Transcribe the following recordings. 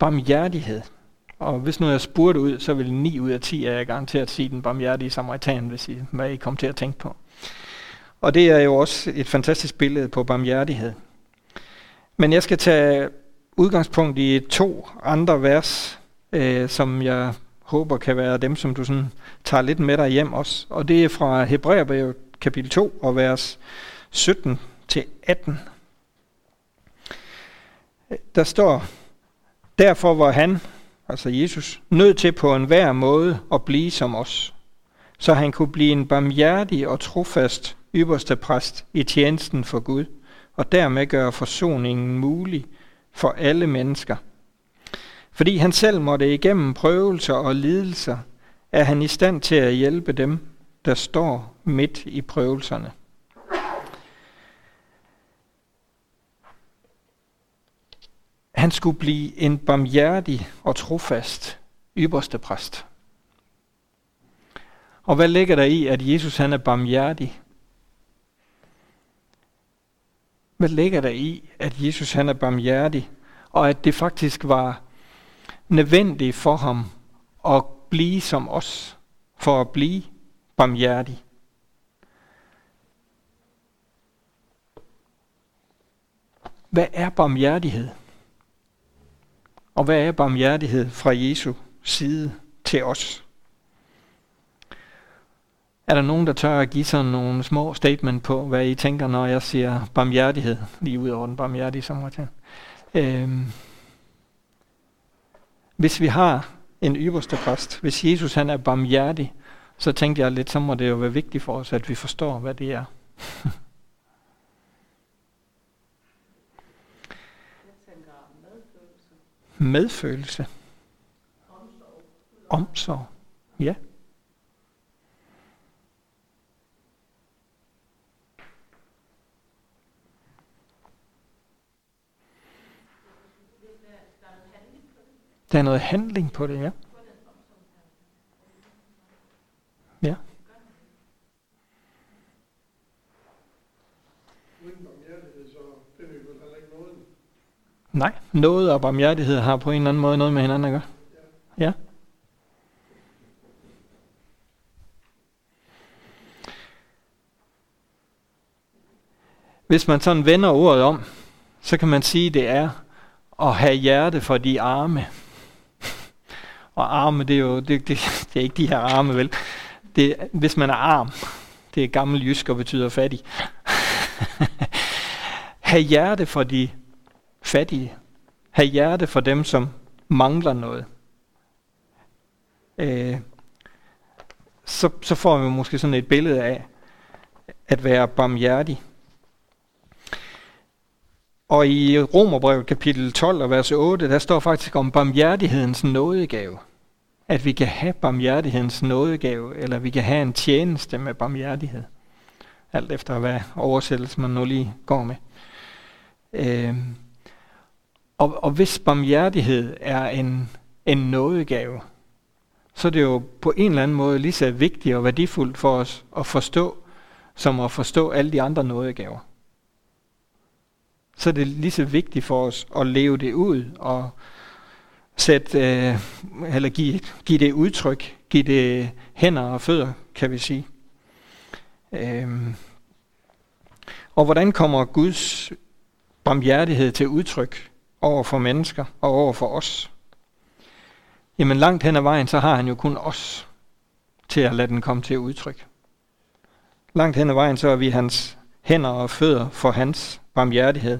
barmhjertighed. Og hvis nu jeg spurgte ud, så ville 9 ud af 10 af jer garanteret sige den barmhjertige samaritan, hvis I, hvad I kom til at tænke på. Og det er jo også et fantastisk billede på barmhjertighed. Men jeg skal tage udgangspunkt i to andre vers, øh, som jeg håber kan være dem, som du sådan tager lidt med dig hjem også. Og det er fra Hebræerbrevet kapitel 2 og vers 17 til 18. Der står, derfor var han, altså Jesus, nødt til på enhver måde at blive som os, så han kunne blive en barmhjertig og trofast ypperste præst i tjenesten for Gud, og dermed gøre forsoningen mulig for alle mennesker. Fordi han selv måtte igennem prøvelser og lidelser, er han i stand til at hjælpe dem, der står midt i prøvelserne. Han skulle blive en barmhjertig og trofast ypperste præst. Og hvad ligger der i, at Jesus han er barmhjertig? Hvad ligger der i, at Jesus han er barmhjertig, og at det faktisk var nødvendigt for ham at blive som os, for at blive barmhjertig? Hvad er barmhjertighed? Og hvad er barmhjertighed fra Jesu side til os? Er der nogen, der tør at give sådan nogle små statement på, hvad I tænker, når jeg siger barmhjertighed, lige ud over den barmhjertige samaritan? Øhm. Hvis vi har en ypperste præst, hvis Jesus han er barmhjertig, så tænkte jeg lidt, så må det jo være vigtigt for os, at vi forstår, hvad det er. medfølelse. Omsorg. Ja. Der er noget handling på det. Ja. Noget og barmhjertighed har på en eller anden måde noget med hinanden at gøre. Ja. Hvis man sådan vender ordet om, så kan man sige, at det er at have hjerte for de arme. Og arme, det er jo det, det, det er ikke de her arme, vel? Det, hvis man er arm, det er gammel jysk og betyder fattig. have hjerte for de fattige have hjerte for dem, som mangler noget. Øh, så, så får vi måske sådan et billede af at være barmhjertig. Og i Romerbrevet kapitel 12 og vers 8, der står faktisk om barmhjertighedens nådegave. At vi kan have barmhjertighedens nådegave, eller vi kan have en tjeneste med barmhjertighed. Alt efter hvad oversættelse man nu lige går med. Øh, og, og hvis barmhjertighed er en, en nådegave, så er det jo på en eller anden måde lige så vigtigt og værdifuldt for os at forstå, som at forstå alle de andre nådegaver. Så er det lige så vigtigt for os at leve det ud og sætte, øh, eller give, give det udtryk, give det hænder og fødder, kan vi sige. Øhm. Og hvordan kommer Guds barmhjertighed til udtryk? Over for mennesker og over for os. Jamen langt hen ad vejen, så har han jo kun os til at lade den komme til udtryk. Langt hen ad vejen, så er vi hans hænder og fødder for hans barmhjertighed.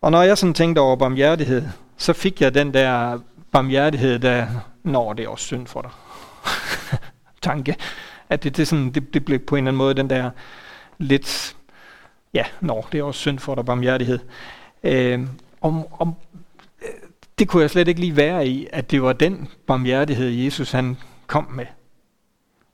Og når jeg sådan tænkte over barmhjertighed, så fik jeg den der barmhjertighed, der når det er også synd for dig. Tanke. At det, det, sådan, det, det blev på en eller anden måde den der lidt Ja, nå, det er også synd for dig, barmhjertighed. Øh, om, om, øh, det kunne jeg slet ikke lige være i, at det var den barmhjertighed, Jesus han kom med.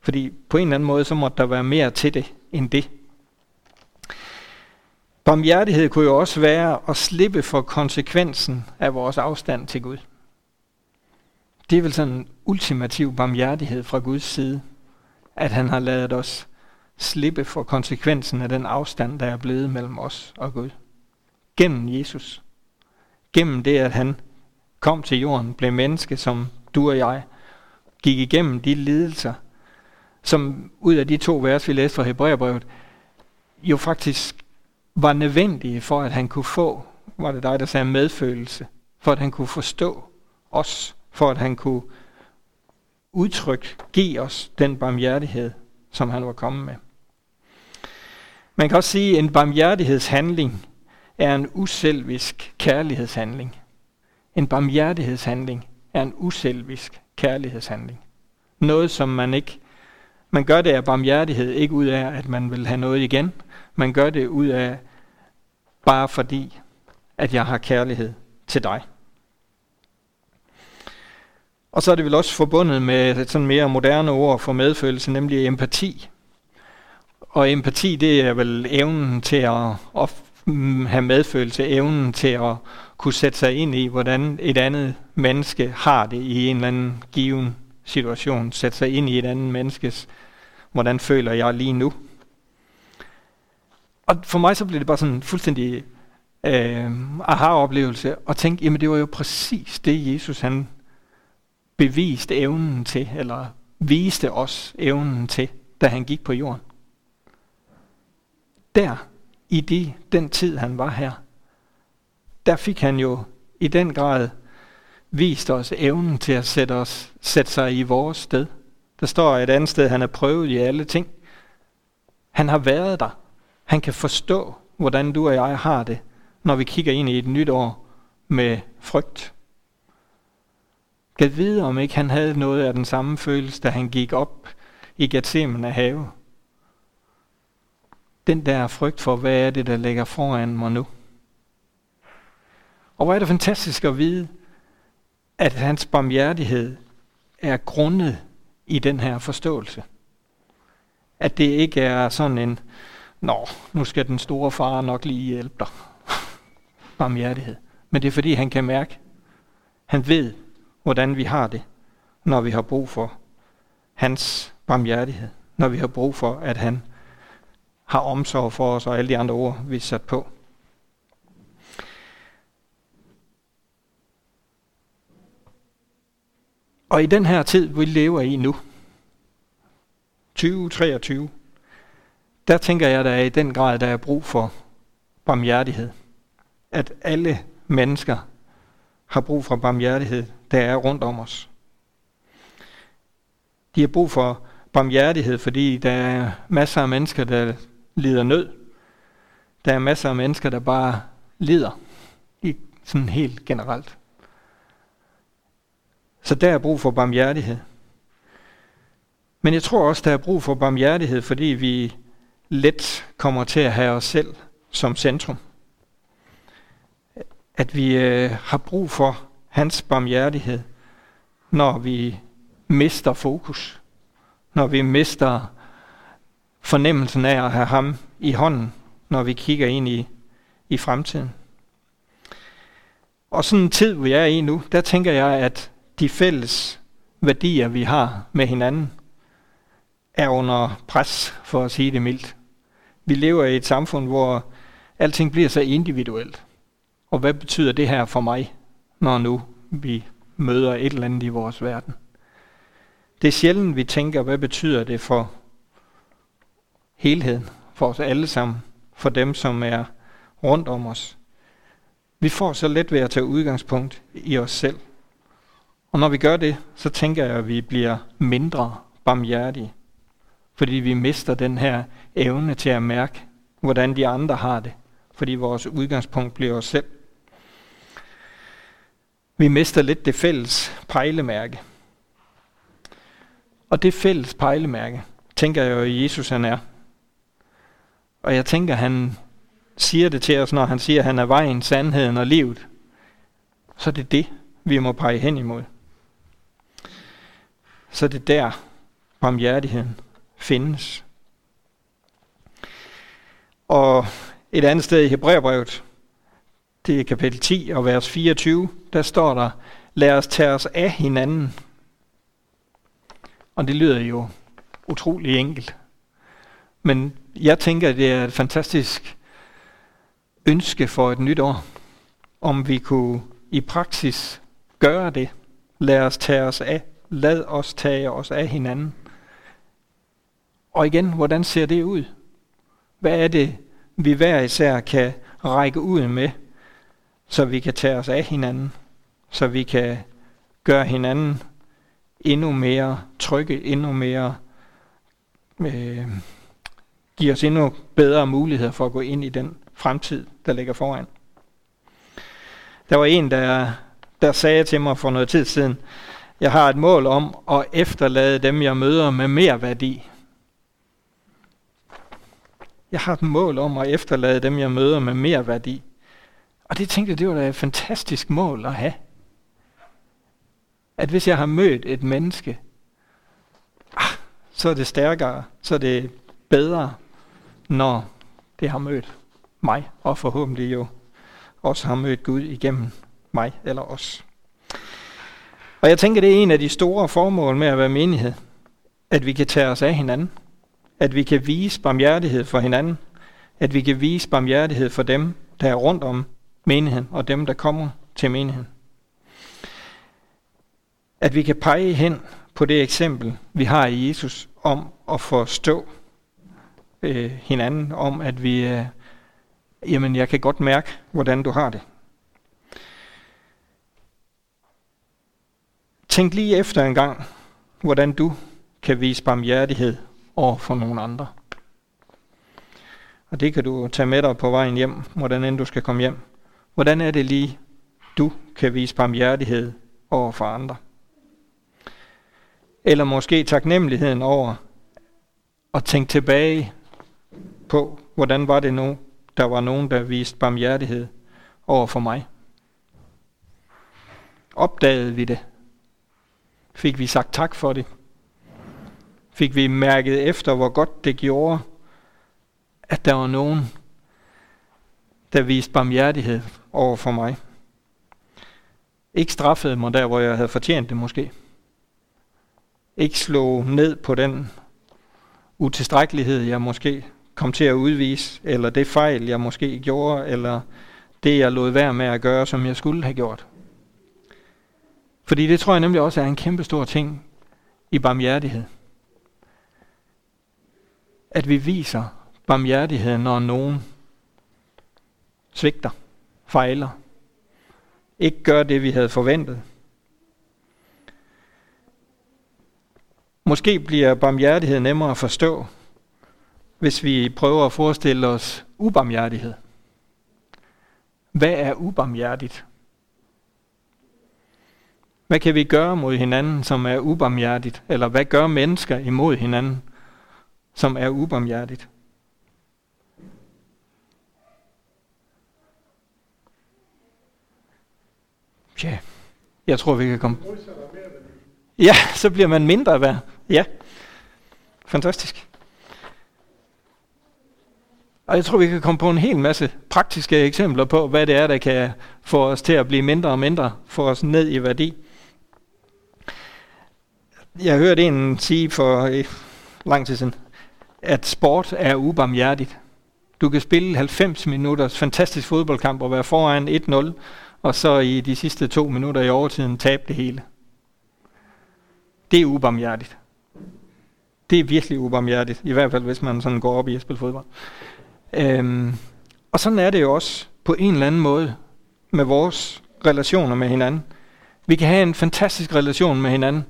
Fordi på en eller anden måde, så måtte der være mere til det, end det. Barmhjertighed kunne jo også være at slippe for konsekvensen af vores afstand til Gud. Det er vel sådan en ultimativ barmhjertighed fra Guds side, at han har lavet os slippe for konsekvensen af den afstand, der er blevet mellem os og Gud. Gennem Jesus. gennem det, at han kom til jorden, blev menneske som du og jeg, gik igennem de lidelser, som ud af de to vers, vi læste fra Hebræerbrevet, jo faktisk var nødvendige for, at han kunne få, var det dig, der sagde medfølelse, for at han kunne forstå os, for at han kunne udtrykke, give os den barmhjertighed, som han var kommet med. Man kan også sige, at en barmhjertighedshandling er en uselvisk kærlighedshandling. En barmhjertighedshandling er en uselvisk kærlighedshandling. Noget, som man ikke... Man gør det af barmhjertighed, ikke ud af, at man vil have noget igen. Man gør det ud af, bare fordi, at jeg har kærlighed til dig. Og så er det vel også forbundet med et sådan mere moderne ord for medfølelse, nemlig empati. Og empati, det er vel evnen til at, at mm, have medfølelse, evnen til at kunne sætte sig ind i, hvordan et andet menneske har det i en eller anden given situation. Sætte sig ind i et andet menneskes, hvordan føler jeg lige nu. Og for mig så blev det bare sådan en fuldstændig øh, aha-oplevelse, og tænke, jamen det var jo præcis det, Jesus han beviste evnen til, eller viste os evnen til, da han gik på jorden. Der, i de, den tid han var her, der fik han jo i den grad vist os evnen til at sætte, os, sætte sig i vores sted. Der står et andet sted, han er prøvet i alle ting. Han har været der. Han kan forstå, hvordan du og jeg har det, når vi kigger ind i et nyt år med frygt. Gad vide, om ikke han havde noget af den samme følelse, da han gik op i Gethsemane have. Den der frygt for, hvad er det, der ligger foran mig nu? Og hvor er det fantastisk at vide, at hans barmhjertighed er grundet i den her forståelse. At det ikke er sådan en, nå, nu skal den store far nok lige hjælpe dig. barmhjertighed. Men det er fordi, han kan mærke, han ved, hvordan vi har det, når vi har brug for hans barmhjertighed. Når vi har brug for, at han har omsorg for os og alle de andre ord, vi er sat på. Og i den her tid, vi lever i nu, 2023, der tænker jeg, der er i den grad, der er brug for barmhjertighed. At alle mennesker har brug for barmhjertighed, der er rundt om os. De har brug for barmhjertighed, fordi der er masser af mennesker, der lider nød. Der er masser af mennesker, der bare lider, i sådan helt generelt. Så der er brug for barmhjertighed. Men jeg tror også, der er brug for barmhjertighed, fordi vi let kommer til at have os selv som centrum. At vi øh, har brug for hans barmhjertighed, når vi mister fokus. Når vi mister fornemmelsen af at have ham i hånden, når vi kigger ind i, i fremtiden. Og sådan en tid, vi er i nu, der tænker jeg, at de fælles værdier, vi har med hinanden, er under pres, for at sige det mildt. Vi lever i et samfund, hvor alting bliver så individuelt. Og hvad betyder det her for mig, når nu vi møder et eller andet i vores verden? Det er sjældent, vi tænker, hvad betyder det for helheden, for os alle sammen, for dem, som er rundt om os. Vi får så let ved at tage udgangspunkt i os selv. Og når vi gør det, så tænker jeg, at vi bliver mindre barmhjertige. Fordi vi mister den her evne til at mærke, hvordan de andre har det. Fordi vores udgangspunkt bliver os selv. Vi mister lidt det fælles pejlemærke. Og det fælles pejlemærke, tænker jeg jo, at Jesus han er. Og jeg tænker, han siger det til os, når han siger, at han er vejen, sandheden og livet. Så det er det, vi må pege hen imod. Så det er der, barmhjertigheden findes. Og et andet sted i Hebræerbrevet, det er kapitel 10 og vers 24, der står der, lad os tage os af hinanden. Og det lyder jo utrolig enkelt. Men jeg tænker, det er et fantastisk ønske for et nyt år, om vi kunne i praksis gøre det? Lad os tage os af. Lad os tage os af hinanden. Og igen, hvordan ser det ud? Hvad er det, vi hver især kan række ud med, så vi kan tage os af hinanden, så vi kan gøre hinanden endnu mere trygge, endnu mere øh, give os endnu bedre muligheder for at gå ind i den fremtid, der ligger foran. Der var en, der, der sagde til mig for noget tid siden, jeg har et mål om at efterlade dem, jeg møder med mere værdi. Jeg har et mål om at efterlade dem, jeg møder med mere værdi. Og det tænkte jeg, det var da et fantastisk mål at have. At hvis jeg har mødt et menneske, ah, så er det stærkere, så er det bedre, når det har mødt mig, og forhåbentlig jo også har mødt Gud igennem mig eller os. Og jeg tænker, det er en af de store formål med at være menighed, at vi kan tage os af hinanden, at vi kan vise barmhjertighed for hinanden, at vi kan vise barmhjertighed for dem, der er rundt om menigheden, og dem, der kommer til menigheden. At vi kan pege hen på det eksempel, vi har i Jesus, om at forstå øh, hinanden, om at vi, øh, jamen jeg kan godt mærke, hvordan du har det. Tænk lige efter en gang, hvordan du kan vise barmhjertighed over for nogle andre. Og det kan du tage med dig på vejen hjem, hvordan end du skal komme hjem. Hvordan er det lige, du kan vise barmhjertighed over for andre? Eller måske taknemmeligheden over at tænke tilbage på, hvordan var det nu, der var nogen, der viste barmhjertighed over for mig. Opdagede vi det? Fik vi sagt tak for det? Fik vi mærket efter, hvor godt det gjorde, at der var nogen, der viste barmhjertighed over for mig? Ikke straffede mig der, hvor jeg havde fortjent det måske. Ikke slog ned på den utilstrækkelighed, jeg måske kom til at udvise, eller det fejl, jeg måske gjorde, eller det, jeg lod være med at gøre, som jeg skulle have gjort. Fordi det tror jeg nemlig også er en kæmpe stor ting i barmhjertighed. At vi viser barmhjertighed, når nogen svigter, fejler, ikke gør det, vi havde forventet. Måske bliver barmhjertighed nemmere at forstå, hvis vi prøver at forestille os ubarmhjertighed. Hvad er ubarmhjertigt? Hvad kan vi gøre mod hinanden, som er ubarmhjertigt? Eller hvad gør mennesker imod hinanden, som er ubarmhjertigt? Ja, jeg tror, vi kan komme... Ja, så bliver man mindre værd. Ja, fantastisk. Og jeg tror, vi kan komme på en hel masse praktiske eksempler på, hvad det er, der kan få os til at blive mindre og mindre, få os ned i værdi. Jeg hørte en sige for eh, lang tid siden, at sport er ubarmhjertigt. Du kan spille 90 minutters fantastisk fodboldkamp og være foran 1-0, og så i de sidste to minutter i overtiden tabe det hele. Det er ubarmhjertigt. Det er virkelig ubarmhjertigt, i hvert fald hvis man sådan går op i at spille fodbold. Øhm, og sådan er det jo også på en eller anden måde med vores relationer med hinanden. Vi kan have en fantastisk relation med hinanden,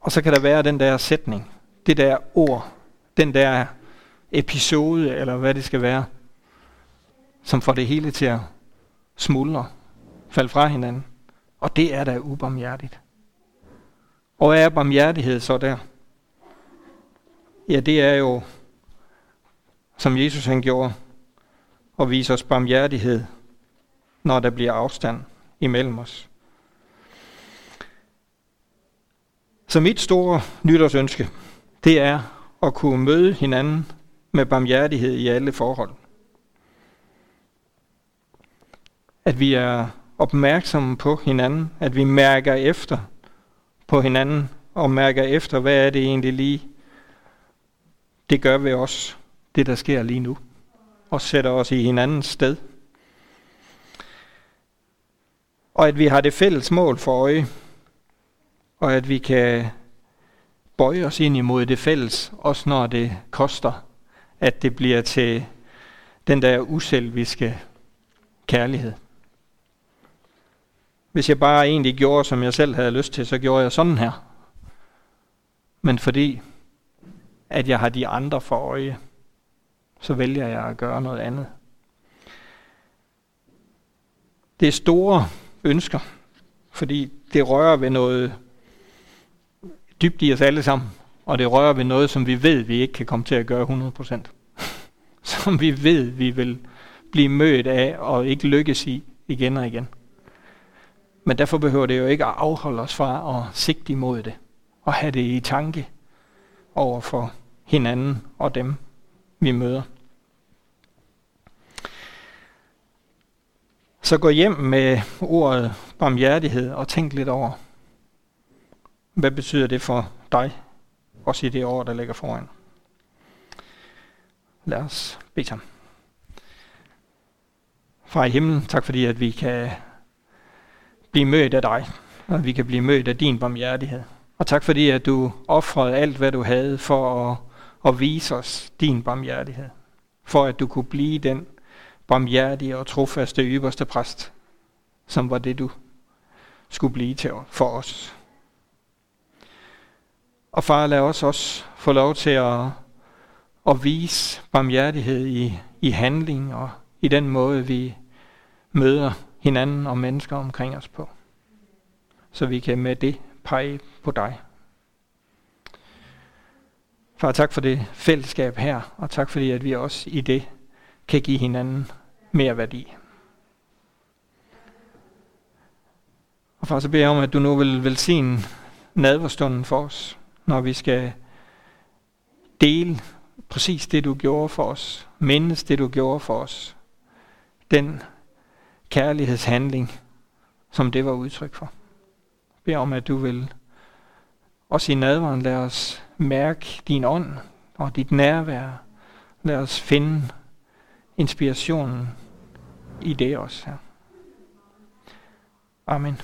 og så kan der være den der sætning, det der ord, den der episode, eller hvad det skal være, som får det hele til at smuldre, falde fra hinanden. Og det er da ubarmhjertigt. Og hvad er barmhjertighed så der? Ja, det er jo som Jesus han gjorde, og vise os barmhjertighed, når der bliver afstand imellem os. Så mit store nytårsønske, det er at kunne møde hinanden med barmhjertighed i alle forhold. At vi er opmærksomme på hinanden, at vi mærker efter på hinanden, og mærker efter, hvad er det egentlig lige, det gør ved os det, der sker lige nu, og sætter os i hinandens sted. Og at vi har det fælles mål for øje, og at vi kan bøje os ind imod det fælles, også når det koster, at det bliver til den der uselviske kærlighed. Hvis jeg bare egentlig gjorde, som jeg selv havde lyst til, så gjorde jeg sådan her. Men fordi, at jeg har de andre for øje, så vælger jeg at gøre noget andet. Det er store ønsker, fordi det rører ved noget dybt i os alle sammen, og det rører ved noget, som vi ved, vi ikke kan komme til at gøre 100%. som vi ved, vi vil blive mødt af og ikke lykkes i igen og igen. Men derfor behøver det jo ikke at afholde os fra at sigte imod det, og have det i tanke over for hinanden og dem, vi møder. Så gå hjem med ordet barmhjertighed og tænk lidt over, hvad betyder det for dig, også i det år, der ligger foran. Lad os bede sammen. Far i himlen, tak fordi at vi kan blive mødt af dig, og vi kan blive mødt af din barmhjertighed. Og tak fordi at du offrede alt, hvad du havde for at, og vise os din barmhjertighed. For at du kunne blive den barmhjertige og trofaste ypperste præst, som var det, du skulle blive til for os. Og far, lad os også få lov til at, at vise barmhjertighed i, i handling og i den måde, vi møder hinanden og mennesker omkring os på. Så vi kan med det pege på dig. Far, tak for det fællesskab her, og tak fordi, at vi også i det kan give hinanden mere værdi. Og far, så beder jeg om, at du nu vil velsigne nadverstunden for os, når vi skal dele præcis det, du gjorde for os, mindes det, du gjorde for os, den kærlighedshandling, som det var udtryk for. Jeg beder om, at du vil også i nadveren lad os mærke din ånd og dit nærvær. Lad os finde inspirationen i det også her. Amen.